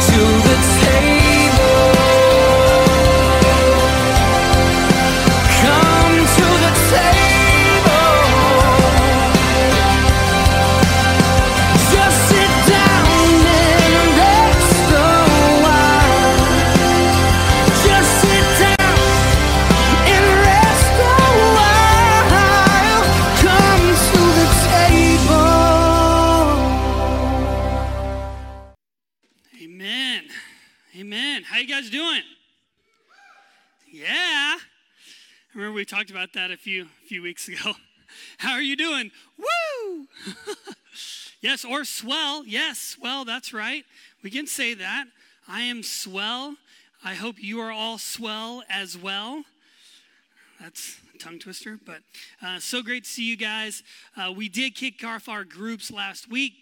to the talked about that a few few weeks ago. How are you doing? Woo! yes, or swell. Yes, swell, that's right. We can say that. I am swell. I hope you are all swell as well. That's a tongue twister, but uh, so great to see you guys. Uh, we did kick off our groups last week.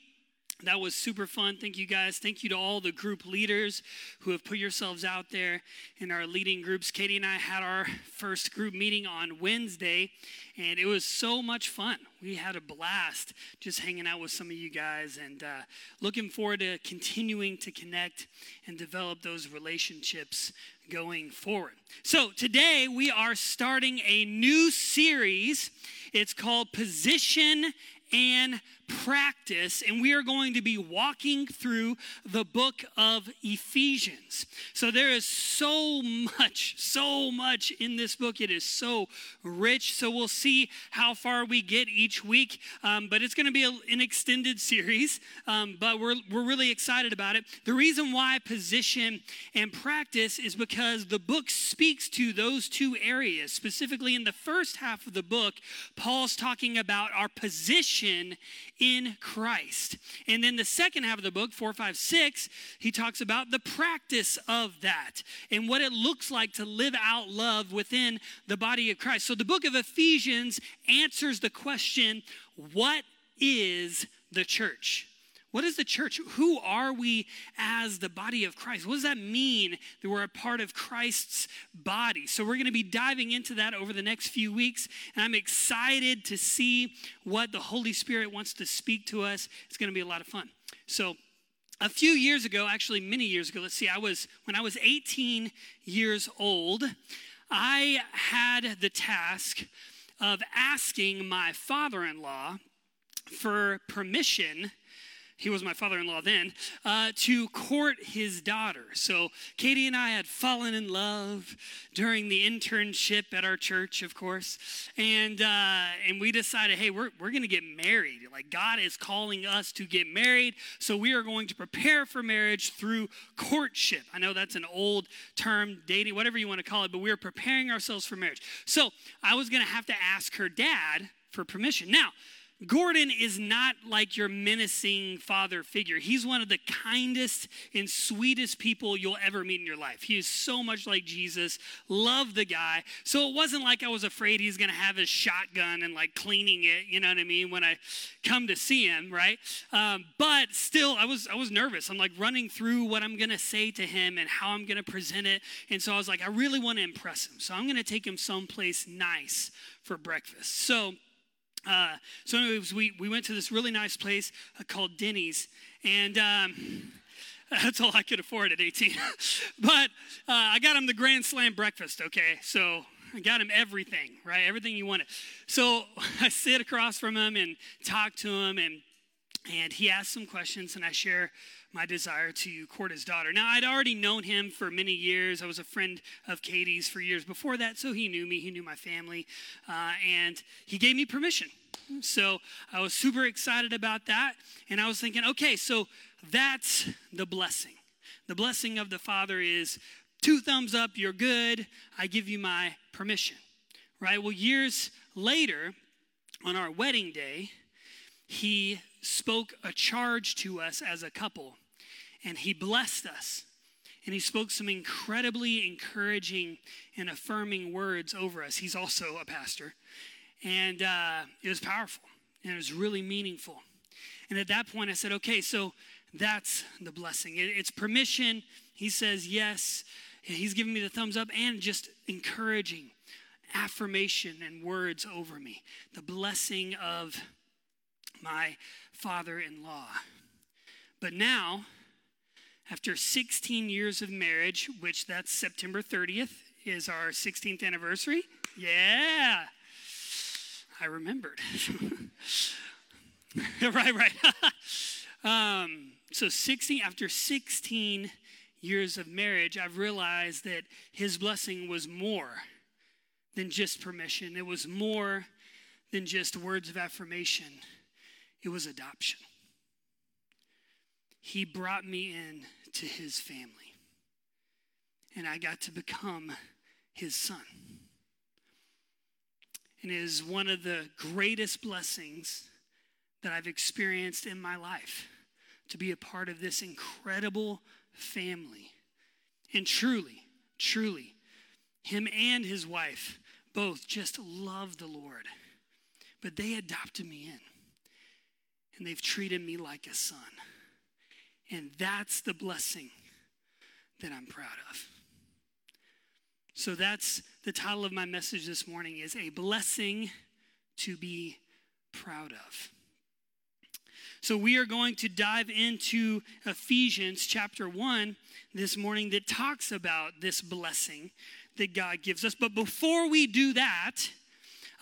That was super fun. Thank you guys. Thank you to all the group leaders who have put yourselves out there in our leading groups. Katie and I had our first group meeting on Wednesday, and it was so much fun. We had a blast just hanging out with some of you guys and uh, looking forward to continuing to connect and develop those relationships going forward. So, today we are starting a new series. It's called Position and practice, and we are going to be walking through the book of Ephesians. So there is so much, so much in this book. It is so rich. So we'll see how far we get each week, um, but it's going to be a, an extended series. Um, but we're we're really excited about it. The reason why position and practice is because the book speaks to those two areas. Specifically, in the first half of the book, Paul's talking about our position in Christ. And then the second half of the book, 4, 5, 6, he talks about the practice of that and what it looks like to live out love within the body of Christ. So the book of Ephesians answers the question what is the church? What is the church? Who are we as the body of Christ? What does that mean that we're a part of Christ's body? So, we're going to be diving into that over the next few weeks. And I'm excited to see what the Holy Spirit wants to speak to us. It's going to be a lot of fun. So, a few years ago, actually many years ago, let's see, I was, when I was 18 years old, I had the task of asking my father in law for permission he was my father in law then, uh, to court his daughter. So Katie and I had fallen in love during the internship at our church, of course. And, uh, and we decided, hey, we're, we're going to get married. Like, God is calling us to get married. So we are going to prepare for marriage through courtship. I know that's an old term, dating, whatever you want to call it, but we are preparing ourselves for marriage. So I was going to have to ask her dad for permission. Now, Gordon is not like your menacing father figure. He's one of the kindest and sweetest people you'll ever meet in your life. He is so much like Jesus. Love the guy. So it wasn't like I was afraid he's going to have his shotgun and like cleaning it, you know what I mean, when I come to see him, right? Um, but still, I was I was nervous. I'm like running through what I'm going to say to him and how I'm going to present it. And so I was like, I really want to impress him. So I'm going to take him someplace nice for breakfast. So uh, so, anyways, we, we went to this really nice place uh, called Denny's, and um, that's all I could afford at 18. but uh, I got him the Grand Slam breakfast, okay? So, I got him everything, right? Everything he wanted. So, I sit across from him and talk to him, and, and he asked some questions, and I share my desire to court his daughter. Now, I'd already known him for many years. I was a friend of Katie's for years before that, so he knew me, he knew my family, uh, and he gave me permission. So I was super excited about that, and I was thinking, okay, so that's the blessing. The blessing of the Father is two thumbs up, you're good, I give you my permission, right? Well, years later, on our wedding day, he spoke a charge to us as a couple and he blessed us. And he spoke some incredibly encouraging and affirming words over us. He's also a pastor. And uh, it was powerful and it was really meaningful. And at that point, I said, okay, so that's the blessing. It, it's permission. He says yes. He's giving me the thumbs up and just encouraging affirmation and words over me. The blessing of my father in law. But now, after 16 years of marriage, which that's September 30th is our 16th anniversary. Yeah. I remembered. right, right. um, so 16 after 16 years of marriage, I've realized that his blessing was more than just permission. It was more than just words of affirmation. It was adoption. He brought me in to his family. And I got to become his son. And it is one of the greatest blessings that I've experienced in my life to be a part of this incredible family. And truly, truly, him and his wife both just love the Lord. But they adopted me in, and they've treated me like a son. And that's the blessing that I'm proud of. So that's the title of my message this morning is a blessing to be proud of. So we are going to dive into Ephesians chapter 1 this morning that talks about this blessing that God gives us. But before we do that,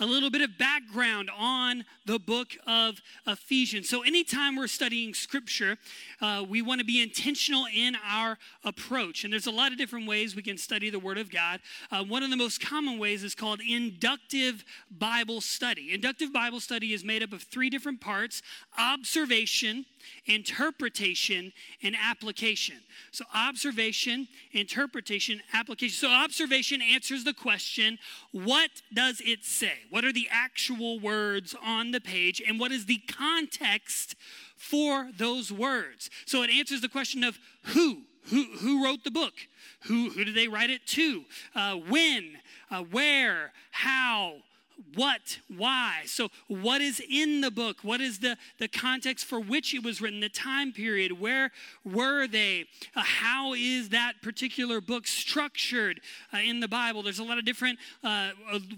a little bit of background on the book of Ephesians. So, anytime we're studying scripture, uh, we want to be intentional in our approach. And there's a lot of different ways we can study the Word of God. Uh, one of the most common ways is called inductive Bible study. Inductive Bible study is made up of three different parts observation, interpretation, and application. So, observation, interpretation, application. So, observation answers the question what does it say? What are the actual words on the page? And what is the context for those words? So, it answers the question of who. Who, who wrote the book? Who, who did they write it to? Uh, when? Uh, where? How? What, why. So, what is in the book? What is the, the context for which it was written, the time period? Where were they? Uh, how is that particular book structured uh, in the Bible? There's a lot of different uh,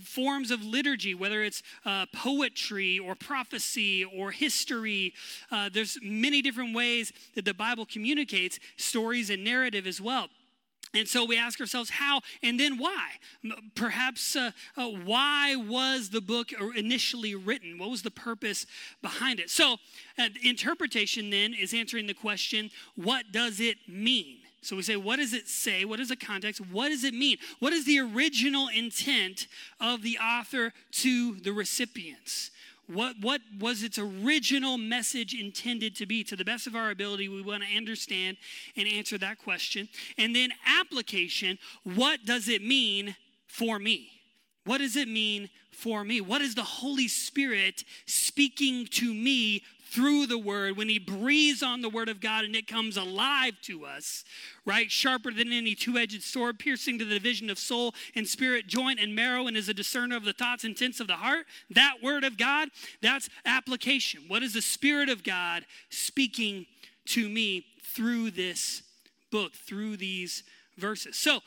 forms of liturgy, whether it's uh, poetry or prophecy or history. Uh, there's many different ways that the Bible communicates stories and narrative as well. And so we ask ourselves how and then why. Perhaps uh, uh, why was the book initially written? What was the purpose behind it? So, uh, interpretation then is answering the question what does it mean? So we say, what does it say? What is the context? What does it mean? What is the original intent of the author to the recipients? What, what was its original message intended to be? To the best of our ability, we want to understand and answer that question. And then, application what does it mean for me? What does it mean for me? What is the Holy Spirit speaking to me through the word, when he breathes on the word of God and it comes alive to us, right? Sharper than any two edged sword, piercing to the division of soul and spirit, joint and marrow, and is a discerner of the thoughts and intents of the heart. That word of God, that's application. What is the Spirit of God speaking to me through this book, through these verses? So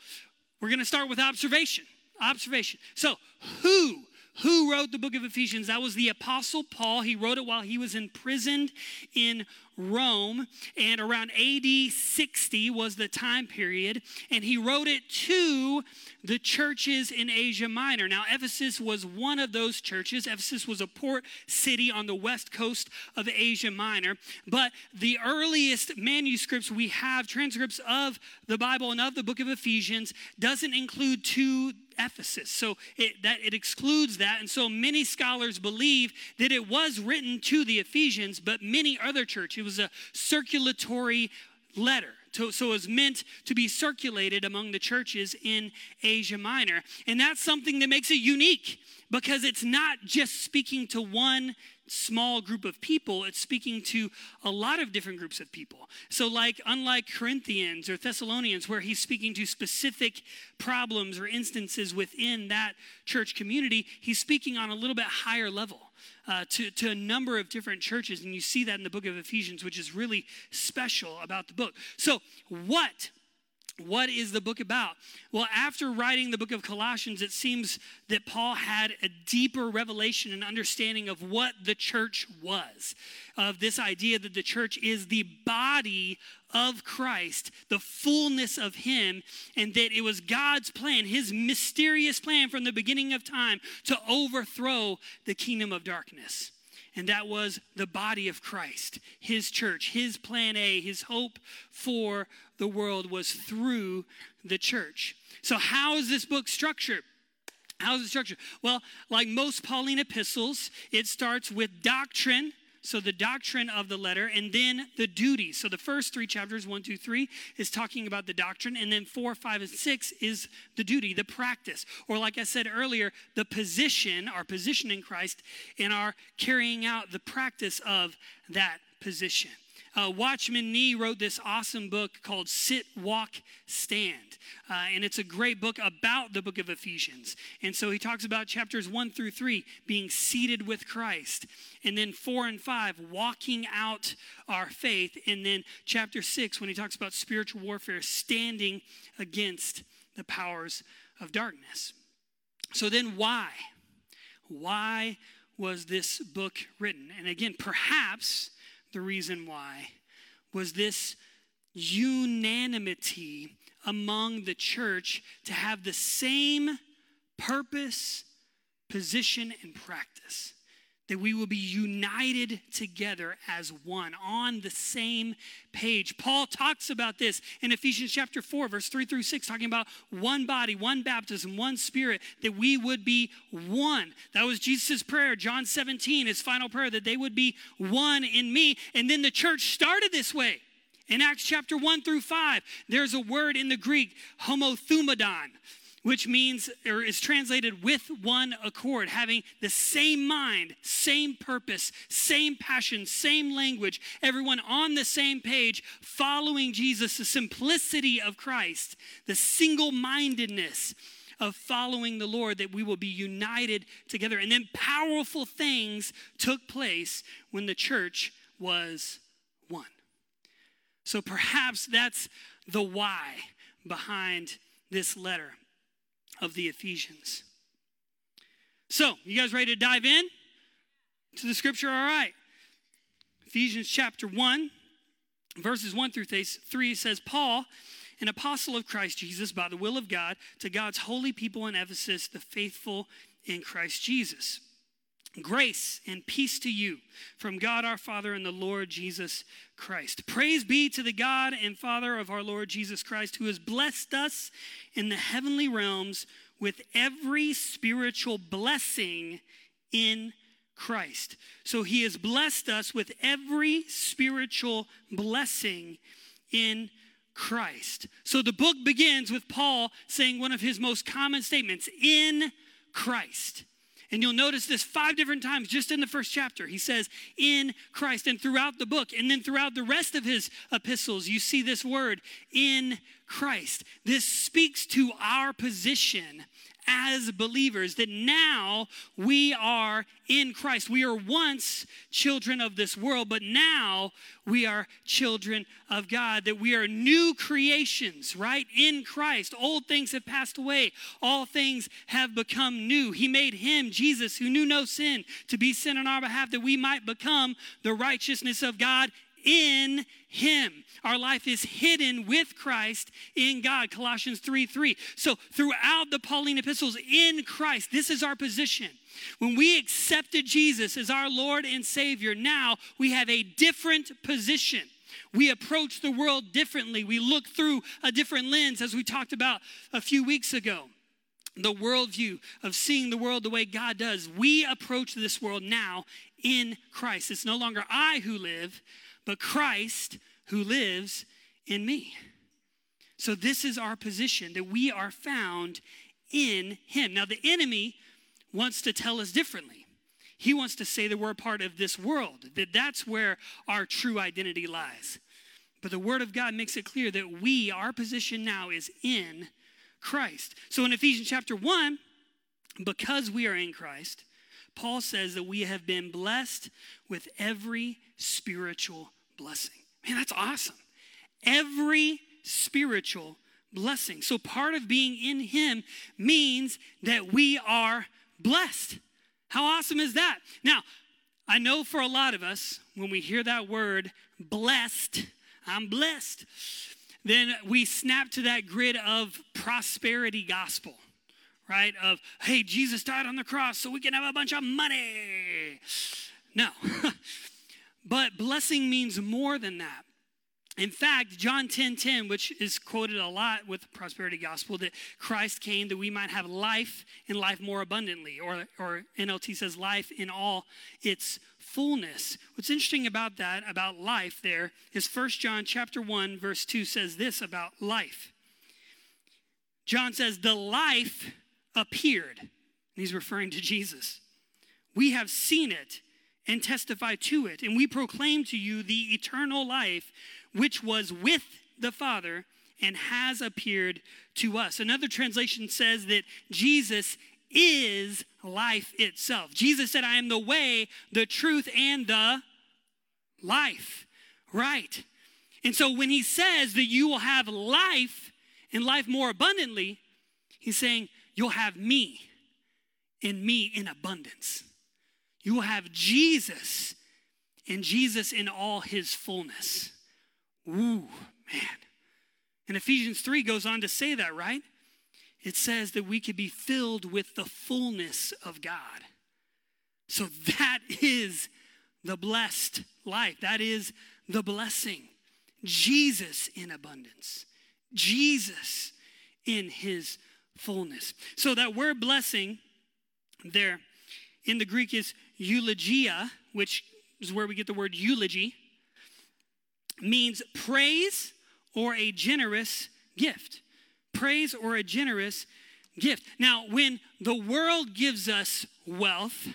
we're going to start with observation. Observation. So, who who wrote the book of Ephesians? That was the Apostle Paul. He wrote it while he was imprisoned in Rome, and around AD 60 was the time period, and he wrote it to the churches in Asia Minor. Now, Ephesus was one of those churches. Ephesus was a port city on the west coast of Asia Minor, but the earliest manuscripts we have, transcripts of the Bible and of the book of Ephesians, doesn't include to Ephesus. So it, that it excludes that. And so many scholars believe that it was written to the Ephesians, but many other churches, was a circulatory letter. So, so it was meant to be circulated among the churches in Asia Minor. And that's something that makes it unique because it's not just speaking to one small group of people, it's speaking to a lot of different groups of people. So, like, unlike Corinthians or Thessalonians, where he's speaking to specific problems or instances within that church community, he's speaking on a little bit higher level. Uh, to, to a number of different churches, and you see that in the book of Ephesians, which is really special about the book. So, what what is the book about? Well, after writing the book of Colossians, it seems that Paul had a deeper revelation and understanding of what the church was, of this idea that the church is the body of Christ, the fullness of Him, and that it was God's plan, His mysterious plan from the beginning of time to overthrow the kingdom of darkness and that was the body of Christ, his church, his plan A, his hope for the world was through the church. So, how is this book structured? How is it structured? Well, like most Pauline epistles, it starts with doctrine so the doctrine of the letter, and then the duty. So the first three chapters, one, two, three, is talking about the doctrine, and then four, five, and six is the duty, the practice. Or like I said earlier, the position, our position in Christ, and our carrying out the practice of that position. Uh, Watchman Nee wrote this awesome book called Sit, Walk, Stand. Uh, and it's a great book about the book of Ephesians. And so he talks about chapters one through three being seated with Christ. And then four and five, walking out our faith. And then chapter six, when he talks about spiritual warfare, standing against the powers of darkness. So then, why? Why was this book written? And again, perhaps the reason why was this unanimity among the church to have the same purpose, position, and practice. That we will be united together as one on the same page. Paul talks about this in Ephesians chapter 4, verse 3 through 6, talking about one body, one baptism, one spirit, that we would be one. That was Jesus' prayer, John 17, his final prayer, that they would be one in me. And then the church started this way. In Acts chapter 1 through 5, there's a word in the Greek, homothumadon, which means or is translated with one accord, having the same mind, same purpose, same passion, same language, everyone on the same page, following Jesus, the simplicity of Christ, the single mindedness of following the Lord, that we will be united together. And then powerful things took place when the church was one. So perhaps that's the why behind this letter of the Ephesians. So, you guys ready to dive in to the scripture? All right. Ephesians chapter 1, verses 1 through 3 says, Paul, an apostle of Christ Jesus, by the will of God, to God's holy people in Ephesus, the faithful in Christ Jesus. Grace and peace to you from God our Father and the Lord Jesus Christ. Praise be to the God and Father of our Lord Jesus Christ, who has blessed us in the heavenly realms with every spiritual blessing in Christ. So he has blessed us with every spiritual blessing in Christ. So the book begins with Paul saying one of his most common statements in Christ. And you'll notice this five different times just in the first chapter. He says, in Christ, and throughout the book, and then throughout the rest of his epistles, you see this word, in Christ. This speaks to our position as believers that now we are in Christ. We are once children of this world, but now we are children of God, that we are new creations, right? In Christ. Old things have passed away, all things have become new. He made him, Jesus, who knew no sin, to be sin on our behalf, that we might become the righteousness of God in him. Our life is hidden with Christ in God. Colossians 3 3. So, throughout the Pauline epistles, in Christ, this is our position. When we accepted Jesus as our Lord and Savior, now we have a different position. We approach the world differently. We look through a different lens, as we talked about a few weeks ago. The worldview of seeing the world the way God does. We approach this world now in Christ. It's no longer I who live, but Christ who lives in me. So, this is our position that we are found in Him. Now, the enemy wants to tell us differently. He wants to say that we're a part of this world, that that's where our true identity lies. But the Word of God makes it clear that we, our position now, is in Christ. So, in Ephesians chapter 1, because we are in Christ, Paul says that we have been blessed with every spiritual blessing. Man, that's awesome. Every spiritual blessing. So part of being in Him means that we are blessed. How awesome is that? Now, I know for a lot of us, when we hear that word blessed, I'm blessed, then we snap to that grid of prosperity gospel, right? Of, hey, Jesus died on the cross so we can have a bunch of money. No. but blessing means more than that. In fact, John 10 10, which is quoted a lot with the prosperity gospel, that Christ came that we might have life and life more abundantly, or, or NLT says life in all its fullness. What's interesting about that, about life there, is 1 John chapter 1, verse 2 says this about life. John says, The life appeared. And he's referring to Jesus. We have seen it and testify to it, and we proclaim to you the eternal life which was with the Father and has appeared to us. Another translation says that Jesus is life itself. Jesus said, I am the way, the truth, and the life. Right. And so when he says that you will have life and life more abundantly, he's saying, You'll have me and me in abundance. You will have Jesus and Jesus in all his fullness. Ooh, man. And Ephesians 3 goes on to say that, right? It says that we could be filled with the fullness of God. So that is the blessed life. That is the blessing. Jesus in abundance. Jesus in his fullness. So that word blessing there in the Greek is eulogia, which is where we get the word eulogy means praise or a generous gift. Praise or a generous gift. Now, when the world gives us wealth,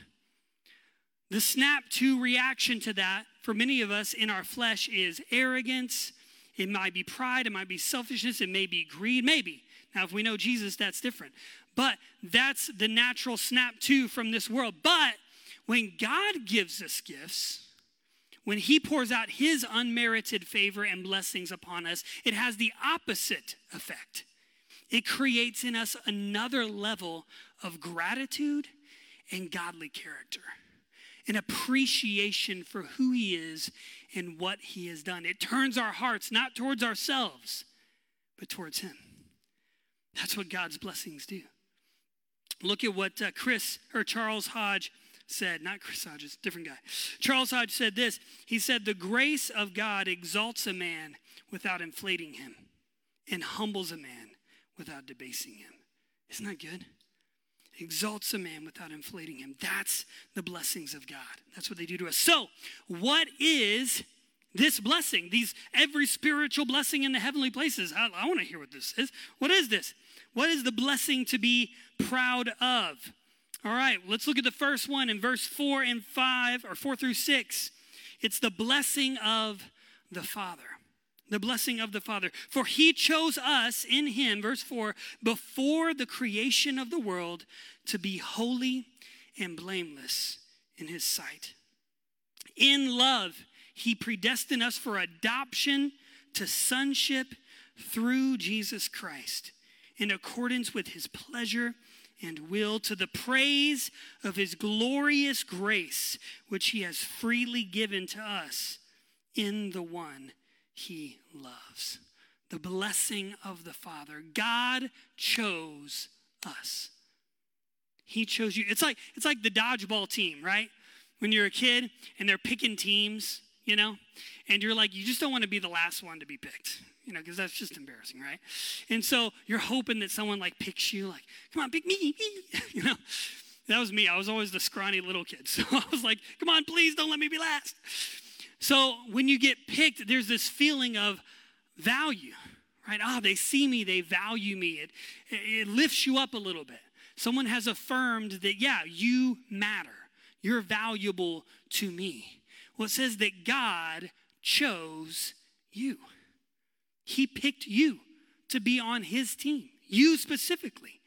the snap to reaction to that for many of us in our flesh is arrogance. It might be pride. It might be selfishness. It may be greed. Maybe. Now, if we know Jesus, that's different. But that's the natural snap to from this world. But when God gives us gifts, when He pours out His unmerited favor and blessings upon us, it has the opposite effect. It creates in us another level of gratitude and godly character, an appreciation for who He is and what He has done. It turns our hearts not towards ourselves, but towards Him. That's what God's blessings do. Look at what uh, Chris or Charles Hodge said, not Chris Hodges, different guy. Charles Hodge said this. He said, The grace of God exalts a man without inflating him and humbles a man without debasing him. Isn't that good? Exalts a man without inflating him. That's the blessings of God. That's what they do to us. So, what is this blessing? These every spiritual blessing in the heavenly places. I, I want to hear what this is. What is this? What is the blessing to be proud of? All right, let's look at the first one in verse 4 and 5, or 4 through 6. It's the blessing of the Father. The blessing of the Father. For he chose us in him, verse 4, before the creation of the world to be holy and blameless in his sight. In love, he predestined us for adoption to sonship through Jesus Christ in accordance with his pleasure and will to the praise of his glorious grace, which he has freely given to us in the one he loves. The blessing of the Father. God chose us. He chose you. It's like it's like the dodgeball team, right? When you're a kid and they're picking teams, you know, and you're like, you just don't want to be the last one to be picked you know, because that's just embarrassing, right? And so you're hoping that someone like picks you, like, come on, pick me, you know. That was me. I was always the scrawny little kid. So I was like, come on, please don't let me be last. So when you get picked, there's this feeling of value, right? Ah, oh, they see me, they value me. It, it lifts you up a little bit. Someone has affirmed that, yeah, you matter. You're valuable to me. Well, it says that God chose you. He picked you to be on his team, you specifically.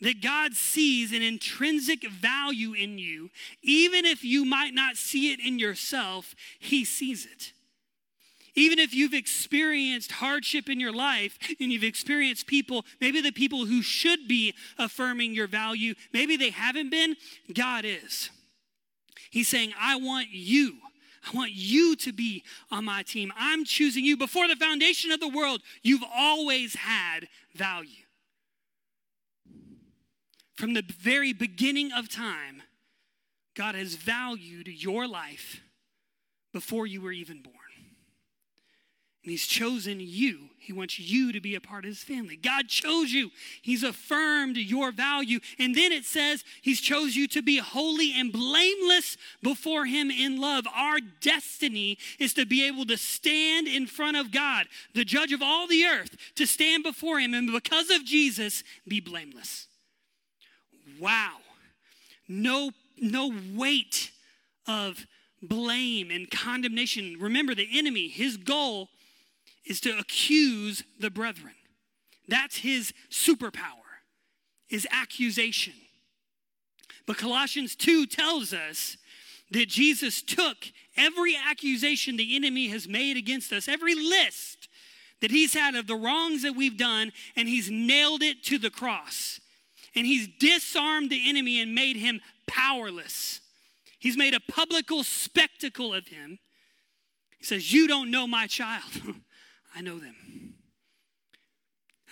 That God sees an intrinsic value in you, even if you might not see it in yourself, he sees it. Even if you've experienced hardship in your life and you've experienced people, maybe the people who should be affirming your value, maybe they haven't been, God is. He's saying, I want you. I want you to be on my team. I'm choosing you. Before the foundation of the world, you've always had value. From the very beginning of time, God has valued your life before you were even born. And He's chosen you. He wants you to be a part of His family. God chose you. He's affirmed your value. And then it says He's chose you to be holy and blameless before Him in love. Our destiny is to be able to stand in front of God, the judge of all the earth, to stand before Him and because of Jesus, be blameless. Wow. No, no weight of blame and condemnation. Remember, the enemy, his goal is to accuse the brethren. That's his superpower, is accusation. But Colossians 2 tells us that Jesus took every accusation the enemy has made against us, every list that he's had of the wrongs that we've done, and he's nailed it to the cross. And he's disarmed the enemy and made him powerless. He's made a publical spectacle of him. He says, You don't know my child. I know them.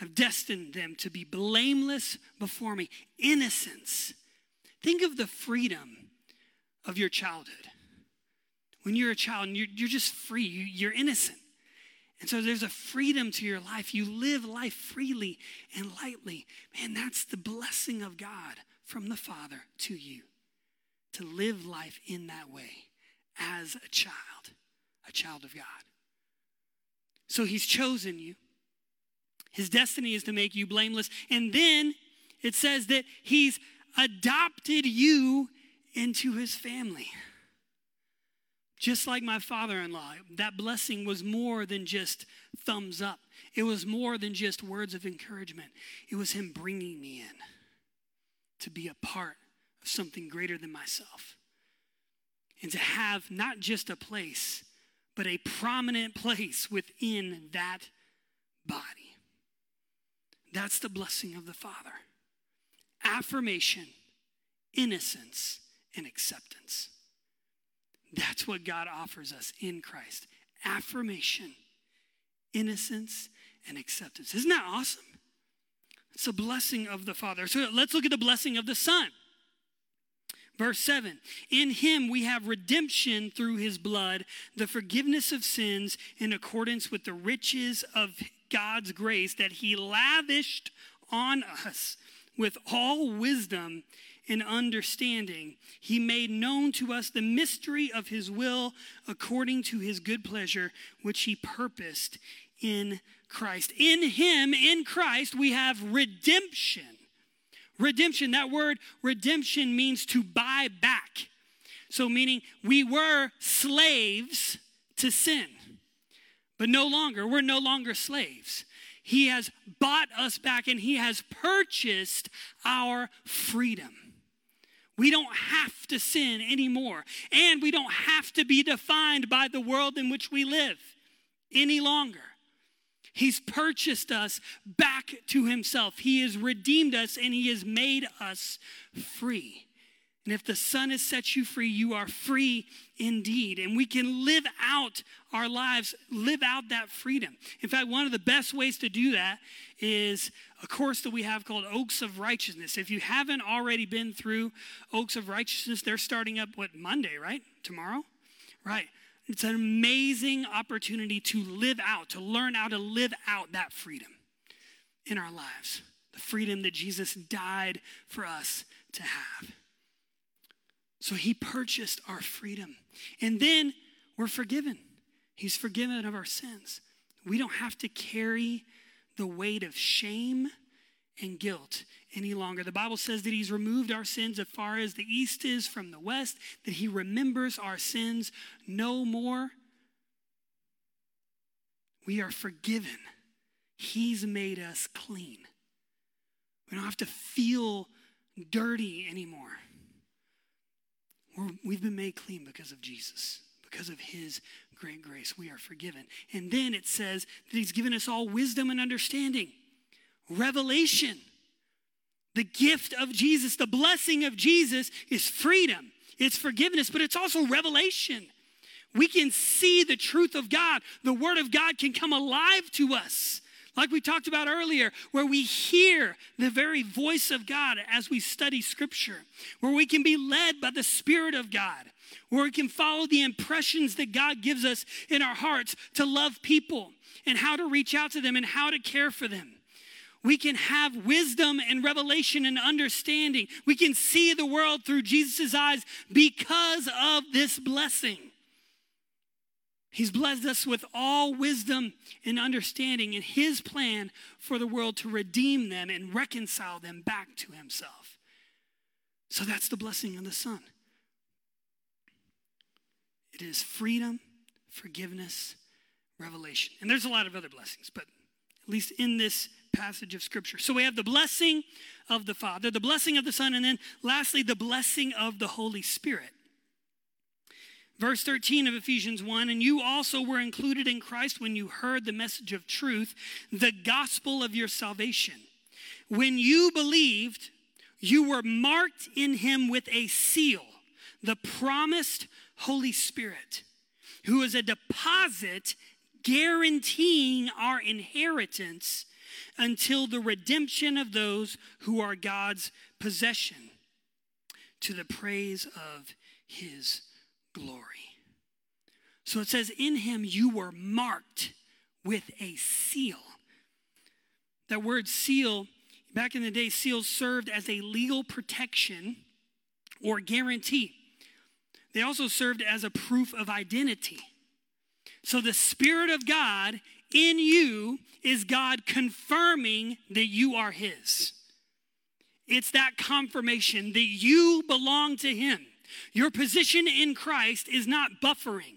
I've destined them to be blameless before me. Innocence. Think of the freedom of your childhood. When you're a child and you're, you're just free, you, you're innocent. And so there's a freedom to your life. You live life freely and lightly. Man, that's the blessing of God from the Father to you to live life in that way as a child, a child of God. So he's chosen you. His destiny is to make you blameless. And then it says that he's adopted you into his family. Just like my father in law, that blessing was more than just thumbs up. It was more than just words of encouragement. It was him bringing me in to be a part of something greater than myself. And to have not just a place, but a prominent place within that body. That's the blessing of the Father affirmation, innocence, and acceptance. That's what God offers us in Christ affirmation, innocence, and acceptance. Isn't that awesome? It's a blessing of the Father. So let's look at the blessing of the Son. Verse 7 In him we have redemption through his blood, the forgiveness of sins in accordance with the riches of God's grace that he lavished on us with all wisdom and understanding. He made known to us the mystery of his will according to his good pleasure, which he purposed in Christ. In him, in Christ, we have redemption Redemption, that word redemption means to buy back. So, meaning we were slaves to sin, but no longer, we're no longer slaves. He has bought us back and He has purchased our freedom. We don't have to sin anymore, and we don't have to be defined by the world in which we live any longer. He's purchased us back to himself. He has redeemed us and he has made us free. And if the Son has set you free, you are free indeed. And we can live out our lives, live out that freedom. In fact, one of the best ways to do that is a course that we have called Oaks of Righteousness. If you haven't already been through Oaks of Righteousness, they're starting up, what, Monday, right? Tomorrow? Right. It's an amazing opportunity to live out, to learn how to live out that freedom in our lives. The freedom that Jesus died for us to have. So he purchased our freedom. And then we're forgiven. He's forgiven of our sins. We don't have to carry the weight of shame and guilt any longer. The Bible says that He's removed our sins as far as the east is from the west, that He remembers our sins no more. We are forgiven. He's made us clean. We don't have to feel dirty anymore. we have been made clean because of Jesus because of his great grace, we are forgiven. And then it says that he's given us all wisdom and understanding, revelation. The gift of Jesus, the blessing of Jesus is freedom, it's forgiveness, but it's also revelation. We can see the truth of God. The Word of God can come alive to us like we talked about earlier, where we hear the very voice of God as we study Scripture, where we can be led by the Spirit of God, where we can follow the impressions that God gives us in our hearts to love people and how to reach out to them and how to care for them. We can have wisdom and revelation and understanding. We can see the world through Jesus' eyes because of this blessing. He's blessed us with all wisdom and understanding in His plan for the world to redeem them and reconcile them back to Himself. So that's the blessing of the Son. It is freedom, forgiveness, revelation. And there's a lot of other blessings, but at least in this passage of Scripture. So we have the blessing of the Father, the blessing of the Son, and then lastly, the blessing of the Holy Spirit. Verse 13 of Ephesians 1 And you also were included in Christ when you heard the message of truth, the gospel of your salvation. When you believed, you were marked in him with a seal, the promised Holy Spirit, who is a deposit guaranteeing our inheritance until the redemption of those who are God's possession to the praise of his glory. So it says, In him you were marked with a seal. That word seal, back in the day, seals served as a legal protection or guarantee. They also served as a proof of identity. So the Spirit of God in you is God confirming that you are His. It's that confirmation that you belong to Him. Your position in Christ is not buffering.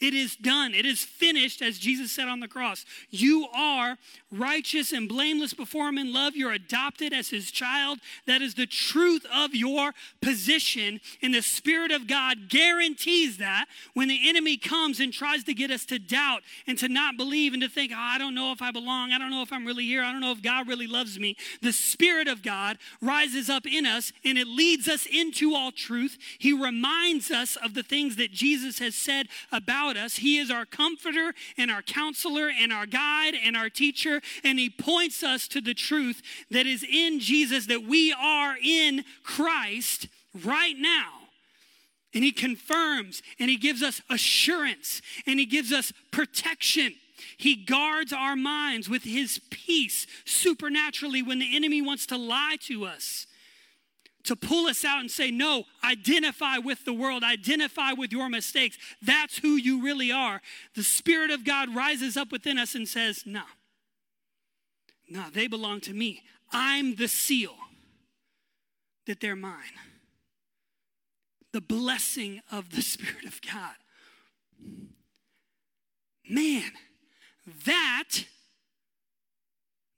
It is done. It is finished, as Jesus said on the cross. You are righteous and blameless before Him in love. You're adopted as His child. That is the truth of your position. And the Spirit of God guarantees that when the enemy comes and tries to get us to doubt and to not believe and to think, oh, I don't know if I belong. I don't know if I'm really here. I don't know if God really loves me. The Spirit of God rises up in us and it leads us into all truth. He reminds us of the things that Jesus has said about us. He is our comforter and our counselor and our guide and our teacher. And He points us to the truth that is in Jesus, that we are in Christ right now. And He confirms and He gives us assurance and He gives us protection. He guards our minds with His peace supernaturally when the enemy wants to lie to us to pull us out and say, No, identify with the world, identify with your mistakes. That's who you really are. The Spirit of God rises up within us and says, No, no, they belong to me. I'm the seal that they're mine. The blessing of the Spirit of God. Man, that,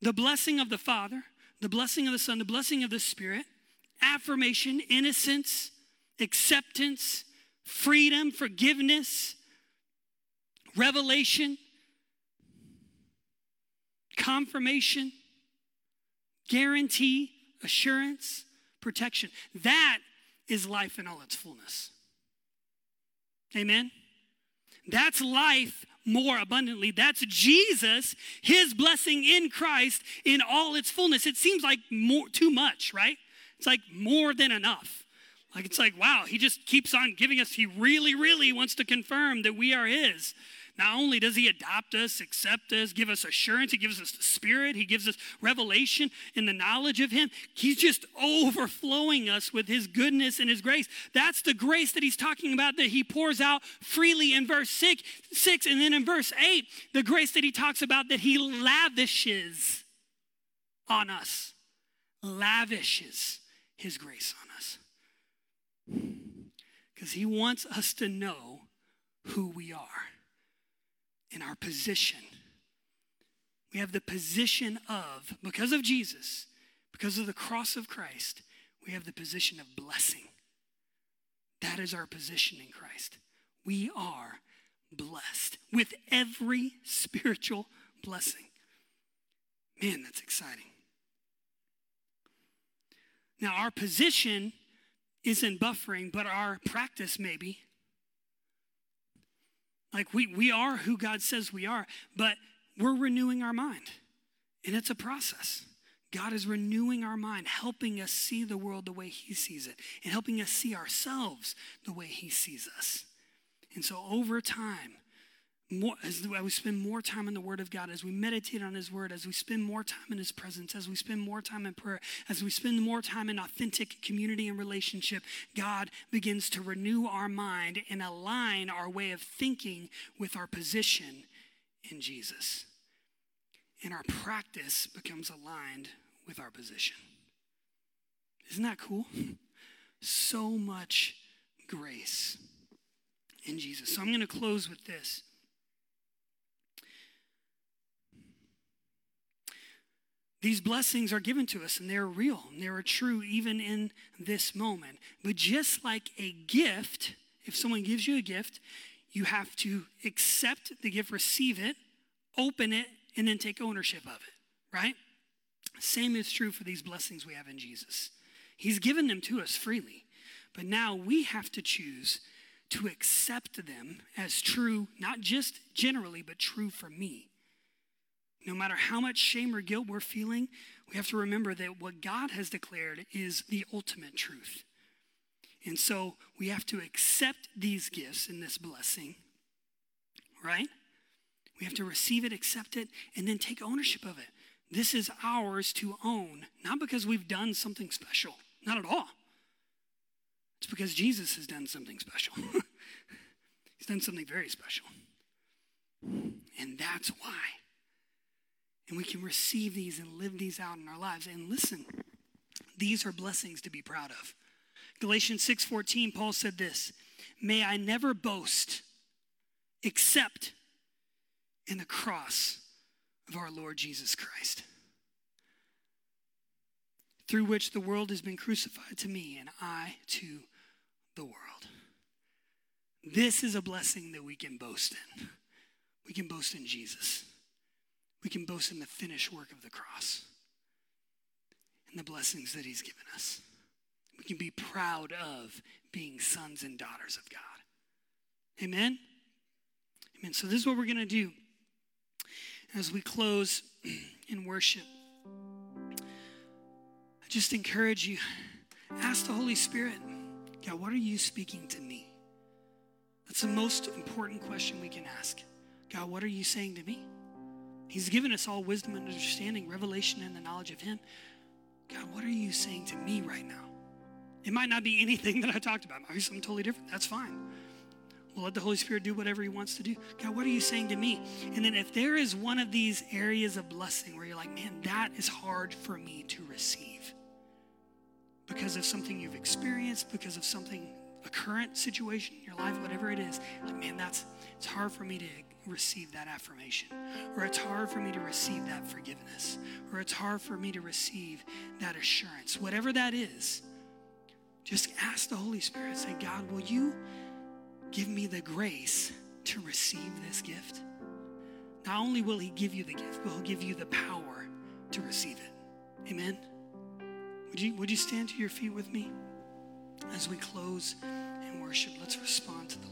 the blessing of the Father, the blessing of the Son, the blessing of the Spirit, affirmation, innocence, acceptance, freedom, forgiveness, revelation, confirmation, guarantee, assurance, protection. That is life in all its fullness. Amen? That's life more abundantly. That's Jesus, his blessing in Christ in all its fullness. It seems like more too much, right? It's like more than enough. Like it's like, wow, he just keeps on giving us, he really, really wants to confirm that we are his. Not only does he adopt us, accept us, give us assurance, he gives us the spirit, he gives us revelation and the knowledge of him. He's just overflowing us with his goodness and his grace. That's the grace that he's talking about that he pours out freely in verse six, six and then in verse 8, the grace that he talks about that he lavishes on us. Lavishes his grace on us. Because He wants us to know who we are in our position. We have the position of, because of Jesus, because of the cross of Christ, we have the position of blessing. That is our position in Christ. We are blessed with every spiritual blessing. Man, that's exciting. Now, our position isn't buffering, but our practice maybe. Like we, we are who God says we are, but we're renewing our mind. And it's a process. God is renewing our mind, helping us see the world the way He sees it, and helping us see ourselves the way He sees us. And so over time, more, as we spend more time in the Word of God, as we meditate on His Word, as we spend more time in His presence, as we spend more time in prayer, as we spend more time in authentic community and relationship, God begins to renew our mind and align our way of thinking with our position in Jesus. And our practice becomes aligned with our position. Isn't that cool? So much grace in Jesus. So I'm going to close with this. These blessings are given to us and they're real and they're true even in this moment. But just like a gift, if someone gives you a gift, you have to accept the gift, receive it, open it, and then take ownership of it, right? Same is true for these blessings we have in Jesus. He's given them to us freely, but now we have to choose to accept them as true, not just generally, but true for me. No matter how much shame or guilt we're feeling, we have to remember that what God has declared is the ultimate truth. And so we have to accept these gifts and this blessing, right? We have to receive it, accept it, and then take ownership of it. This is ours to own, not because we've done something special, not at all. It's because Jesus has done something special. He's done something very special. And that's why. And we can receive these and live these out in our lives. And listen, these are blessings to be proud of. Galatians 6:14 Paul said this, "May I never boast except in the cross of our Lord Jesus Christ, through which the world has been crucified to me and I to the world." This is a blessing that we can boast in. We can boast in Jesus. We can boast in the finished work of the cross and the blessings that he's given us. We can be proud of being sons and daughters of God. Amen? Amen. So, this is what we're going to do as we close in worship. I just encourage you ask the Holy Spirit, God, what are you speaking to me? That's the most important question we can ask. God, what are you saying to me? He's given us all wisdom and understanding, revelation, and the knowledge of Him. God, what are you saying to me right now? It might not be anything that I talked about. It might be something totally different. That's fine. We'll let the Holy Spirit do whatever He wants to do. God, what are you saying to me? And then if there is one of these areas of blessing where you're like, man, that is hard for me to receive because of something you've experienced, because of something, a current situation in your life, whatever it is, like, man, that's, it's hard for me to receive that affirmation, or it's hard for me to receive that forgiveness, or it's hard for me to receive that assurance. Whatever that is, just ask the Holy Spirit, say, God, will you give me the grace to receive this gift? Not only will He give you the gift, but He'll give you the power to receive it. Amen? Would you, would you stand to your feet with me as we close in worship? Let's respond to the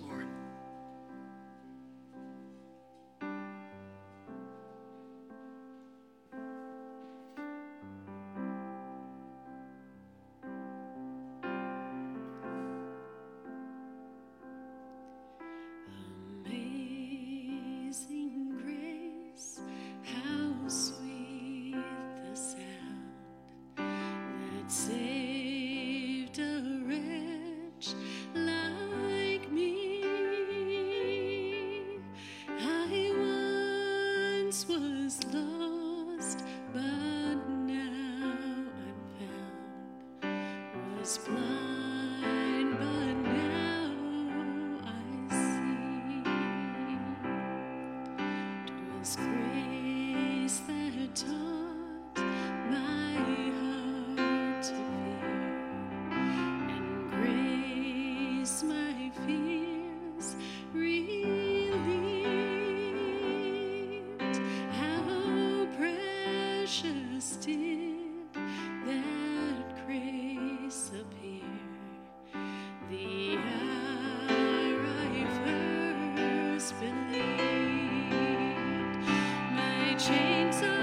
once was chains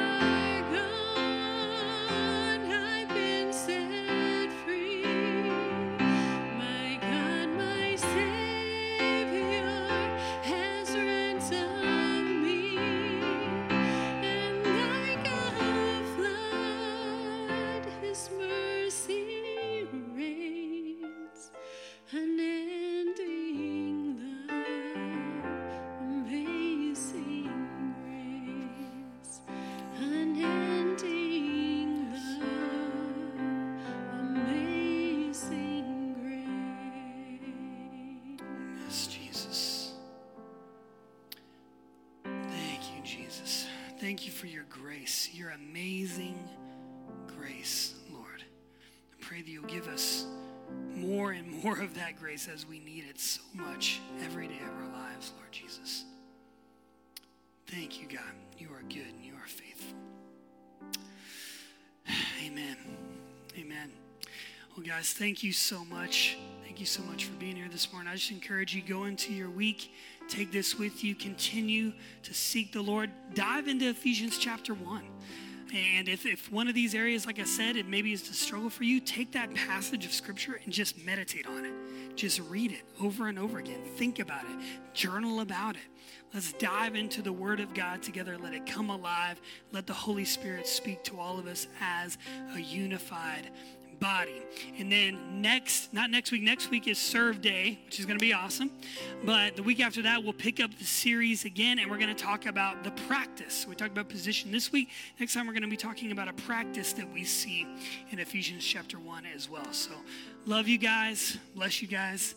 amazing grace, Lord. I pray that you'll give us more and more of that grace as we need it so much every day of our lives, Lord Jesus. Thank you, God. You are good and you are faithful. Amen. Amen. Well, guys, thank you so much. Thank you so much for being here this morning. I just encourage you go into your week, take this with you, continue to seek the Lord. Dive into Ephesians chapter 1. And if, if one of these areas, like I said, it maybe is to struggle for you, take that passage of scripture and just meditate on it. Just read it over and over again. Think about it. Journal about it. Let's dive into the Word of God together. Let it come alive. Let the Holy Spirit speak to all of us as a unified body. And then next, not next week, next week is Serve Day, which is going to be awesome. But the week after that, we'll pick up the series again and we're going to talk about the practice. We talked about position this week. Next time, we're going to be talking about a practice that we see in Ephesians chapter 1 as well. So, love you guys. Bless you guys.